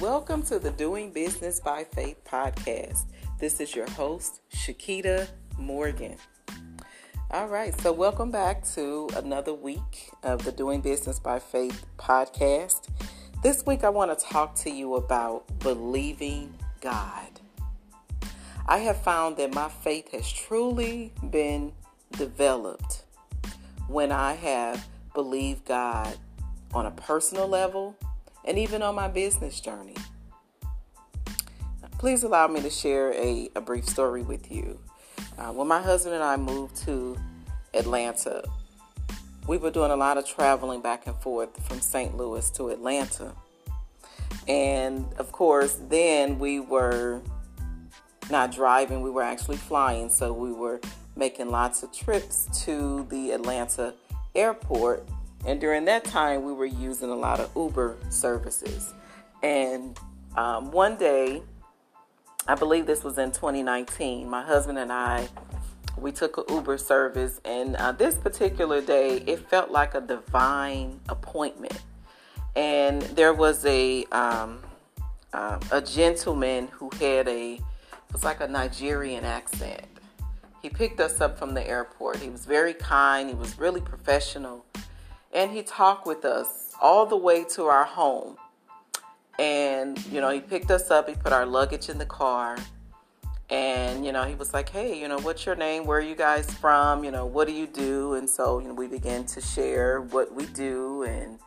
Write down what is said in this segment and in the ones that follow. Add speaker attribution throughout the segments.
Speaker 1: Welcome to the Doing Business by Faith podcast. This is your host, Shakita Morgan. All right, so welcome back to another week of the Doing Business by Faith podcast. This week, I want to talk to you about believing God. I have found that my faith has truly been developed when I have believed God on a personal level and even on my business journey. Please allow me to share a, a brief story with you. Uh, when my husband and I moved to Atlanta, we were doing a lot of traveling back and forth from St. Louis to Atlanta. And of course, then we were not driving, we were actually flying. So we were making lots of trips to the Atlanta airport and during that time, we were using a lot of Uber services. And um, one day, I believe this was in 2019, my husband and I, we took an Uber service. And uh, this particular day, it felt like a divine appointment. And there was a, um, uh, a gentleman who had a, it was like a Nigerian accent. He picked us up from the airport. He was very kind. He was really professional and he talked with us all the way to our home. And, you know, he picked us up, he put our luggage in the car. And, you know, he was like, hey, you know, what's your name? Where are you guys from? You know, what do you do? And so, you know, we began to share what we do and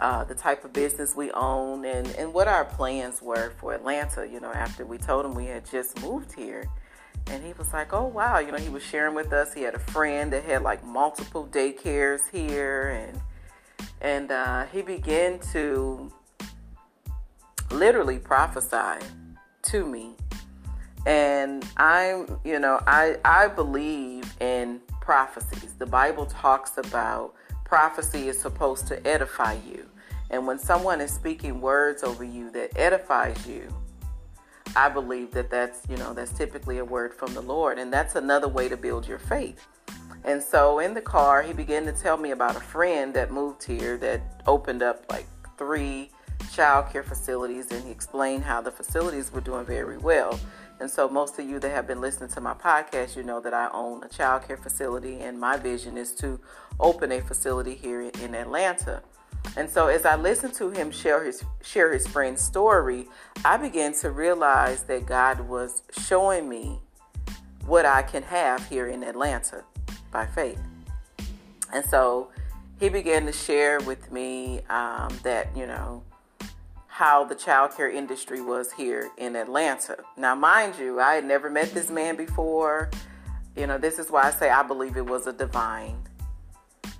Speaker 1: uh, the type of business we own and, and what our plans were for Atlanta, you know, after we told him we had just moved here. And he was like, oh, wow. You know, he was sharing with us. He had a friend that had like multiple daycares here. And, and uh, he began to literally prophesy to me. And I'm, you know, I, I believe in prophecies. The Bible talks about prophecy is supposed to edify you. And when someone is speaking words over you that edifies you, I believe that that's, you know, that's typically a word from the Lord. And that's another way to build your faith. And so in the car, he began to tell me about a friend that moved here that opened up like three child care facilities. And he explained how the facilities were doing very well. And so, most of you that have been listening to my podcast, you know that I own a child care facility, and my vision is to open a facility here in Atlanta. And so as I listened to him share his share his friend's story, I began to realize that God was showing me what I can have here in Atlanta by faith. And so he began to share with me um, that, you know, how the childcare industry was here in Atlanta. Now, mind you, I had never met this man before. You know, this is why I say I believe it was a divine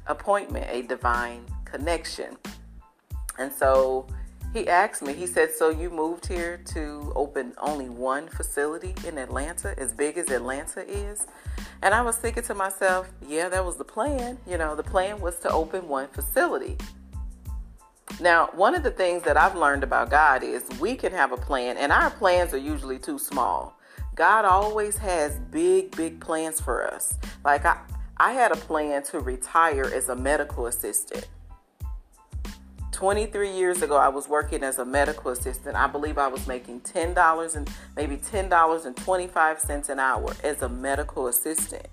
Speaker 1: appointment, a divine connection. And so he asked me, he said, So you moved here to open only one facility in Atlanta, as big as Atlanta is? And I was thinking to myself, Yeah, that was the plan. You know, the plan was to open one facility. Now, one of the things that I've learned about God is we can have a plan, and our plans are usually too small. God always has big, big plans for us. Like I, I had a plan to retire as a medical assistant. 23 years ago, I was working as a medical assistant. I believe I was making $10 and maybe $10.25 an hour as a medical assistant.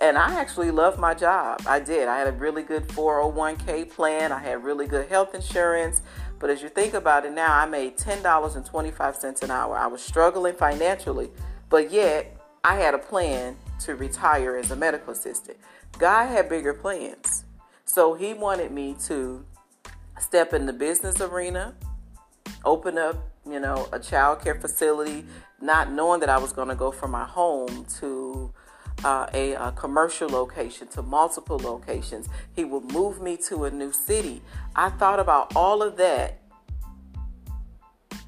Speaker 1: And I actually loved my job. I did. I had a really good 401k plan, I had really good health insurance. But as you think about it now, I made $10.25 an hour. I was struggling financially, but yet I had a plan to retire as a medical assistant. God had bigger plans. So he wanted me to step in the business arena, open up, you know, a child care facility, not knowing that I was going to go from my home to uh, a, a, commercial location to multiple locations. He would move me to a new city. I thought about all of that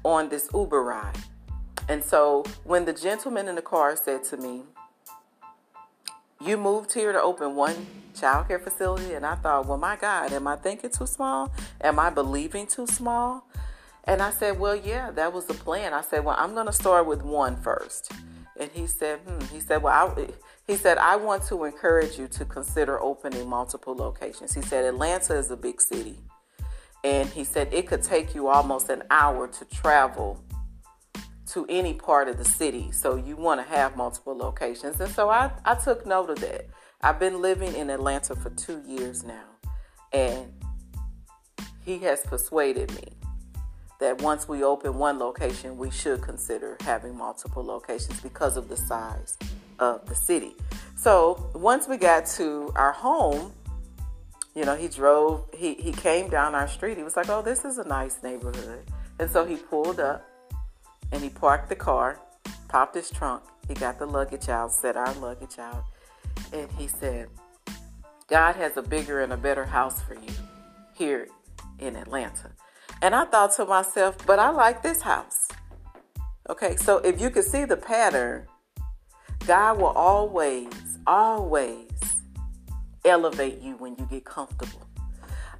Speaker 1: on this Uber ride. And so when the gentleman in the car said to me, You moved here to open one child care facility. And I thought, well, my God, am I thinking too small? Am I believing too small? And I said, well, yeah, that was the plan. I said, well, I'm going to start with one first. And he said, hmm. He said, well, I, he said, I want to encourage you to consider opening multiple locations. He said, Atlanta is a big city. And he said it could take you almost an hour to travel to any part of the city. So you want to have multiple locations. And so I, I took note of that. I've been living in Atlanta for two years now. And he has persuaded me that once we open one location, we should consider having multiple locations because of the size of the city. So once we got to our home, you know, he drove, he, he came down our street. He was like, oh, this is a nice neighborhood. And so he pulled up and he parked the car, popped his trunk. He got the luggage out, set our luggage out. And he said, God has a bigger and a better house for you here in Atlanta. And I thought to myself, but I like this house. Okay, so if you can see the pattern, God will always, always elevate you when you get comfortable.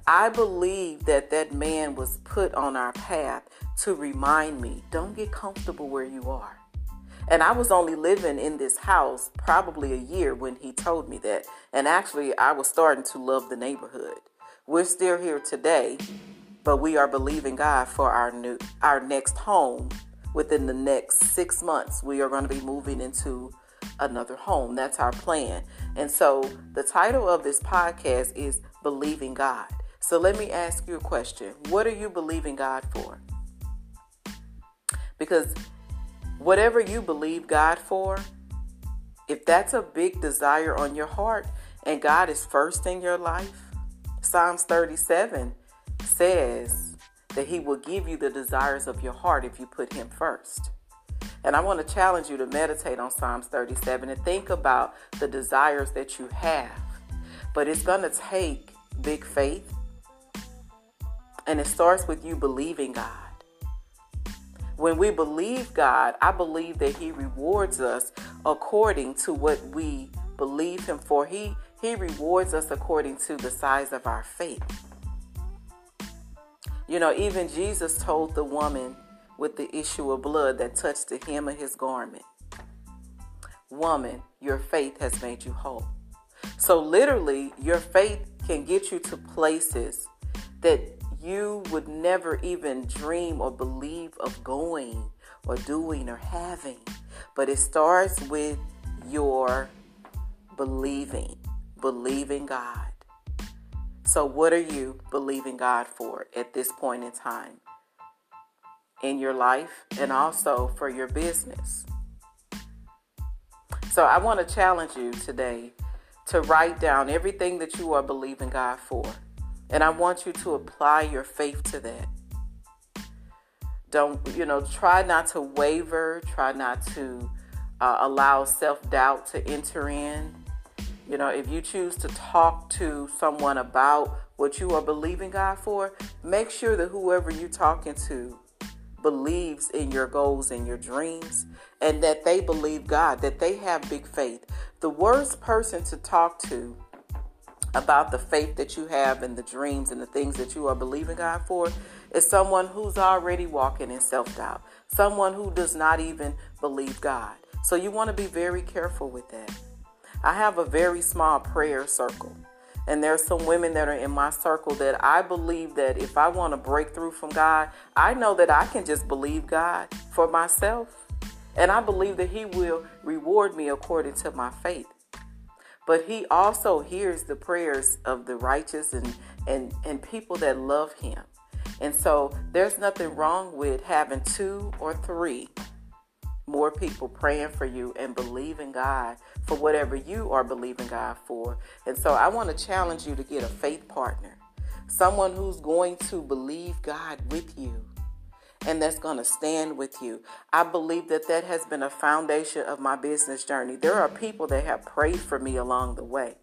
Speaker 1: I believe that that man was put on our path to remind me don't get comfortable where you are. And I was only living in this house probably a year when he told me that. And actually, I was starting to love the neighborhood. We're still here today, but we are believing God for our new our next home within the next 6 months. We are going to be moving into another home. That's our plan. And so the title of this podcast is Believing God. So let me ask you a question. What are you believing God for? Because whatever you believe God for, if that's a big desire on your heart and God is first in your life, Psalms 37 says that He will give you the desires of your heart if you put Him first. And I want to challenge you to meditate on Psalms 37 and think about the desires that you have. But it's going to take big faith. And it starts with you believing God. When we believe God, I believe that He rewards us according to what we believe Him for. He he rewards us according to the size of our faith. You know, even Jesus told the woman with the issue of blood that touched the hem of his garment, Woman, your faith has made you whole. So, literally, your faith can get you to places that you would never even dream or believe of going or doing or having. But it starts with your believing believing God. So, what are you believing God for at this point in time in your life and also for your business? So, I want to challenge you today to write down everything that you are believing God for. And I want you to apply your faith to that. Don't, you know, try not to waver, try not to uh, allow self doubt to enter in. You know, if you choose to talk to someone about what you are believing God for, make sure that whoever you're talking to believes in your goals and your dreams and that they believe God, that they have big faith. The worst person to talk to about the faith that you have and the dreams and the things that you are believing God for is someone who's already walking in self doubt, someone who does not even believe God. So you want to be very careful with that. I have a very small prayer circle. And there's some women that are in my circle that I believe that if I want a breakthrough from God, I know that I can just believe God for myself. And I believe that He will reward me according to my faith. But He also hears the prayers of the righteous and, and, and people that love Him. And so there's nothing wrong with having two or three more people praying for you and believing God for whatever you are believing God for. And so I want to challenge you to get a faith partner, someone who's going to believe God with you and that's going to stand with you. I believe that that has been a foundation of my business journey. There are people that have prayed for me along the way.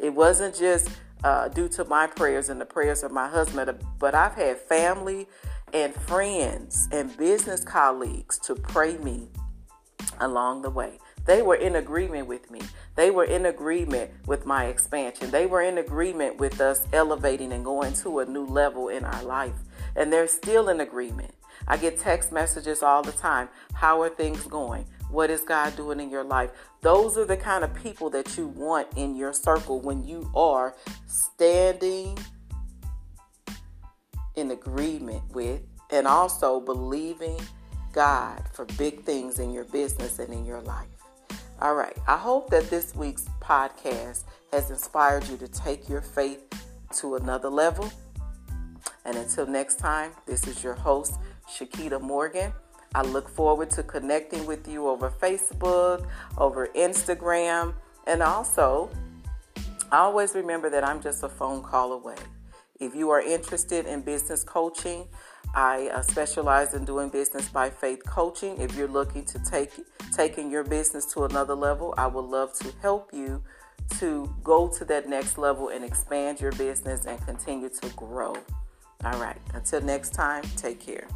Speaker 1: It wasn't just uh, due to my prayers and the prayers of my husband, but I've had family and friends and business colleagues to pray me along the way. They were in agreement with me. They were in agreement with my expansion. They were in agreement with us elevating and going to a new level in our life. And they're still in agreement. I get text messages all the time. How are things going? What is God doing in your life? Those are the kind of people that you want in your circle when you are standing in agreement with, and also believing God for big things in your business and in your life. All right, I hope that this week's podcast has inspired you to take your faith to another level. And until next time, this is your host, Shakita Morgan. I look forward to connecting with you over Facebook, over Instagram, and also always remember that I'm just a phone call away. If you are interested in business coaching, I uh, specialize in doing business by faith coaching. If you're looking to take taking your business to another level, I would love to help you to go to that next level and expand your business and continue to grow. All right. Until next time, take care.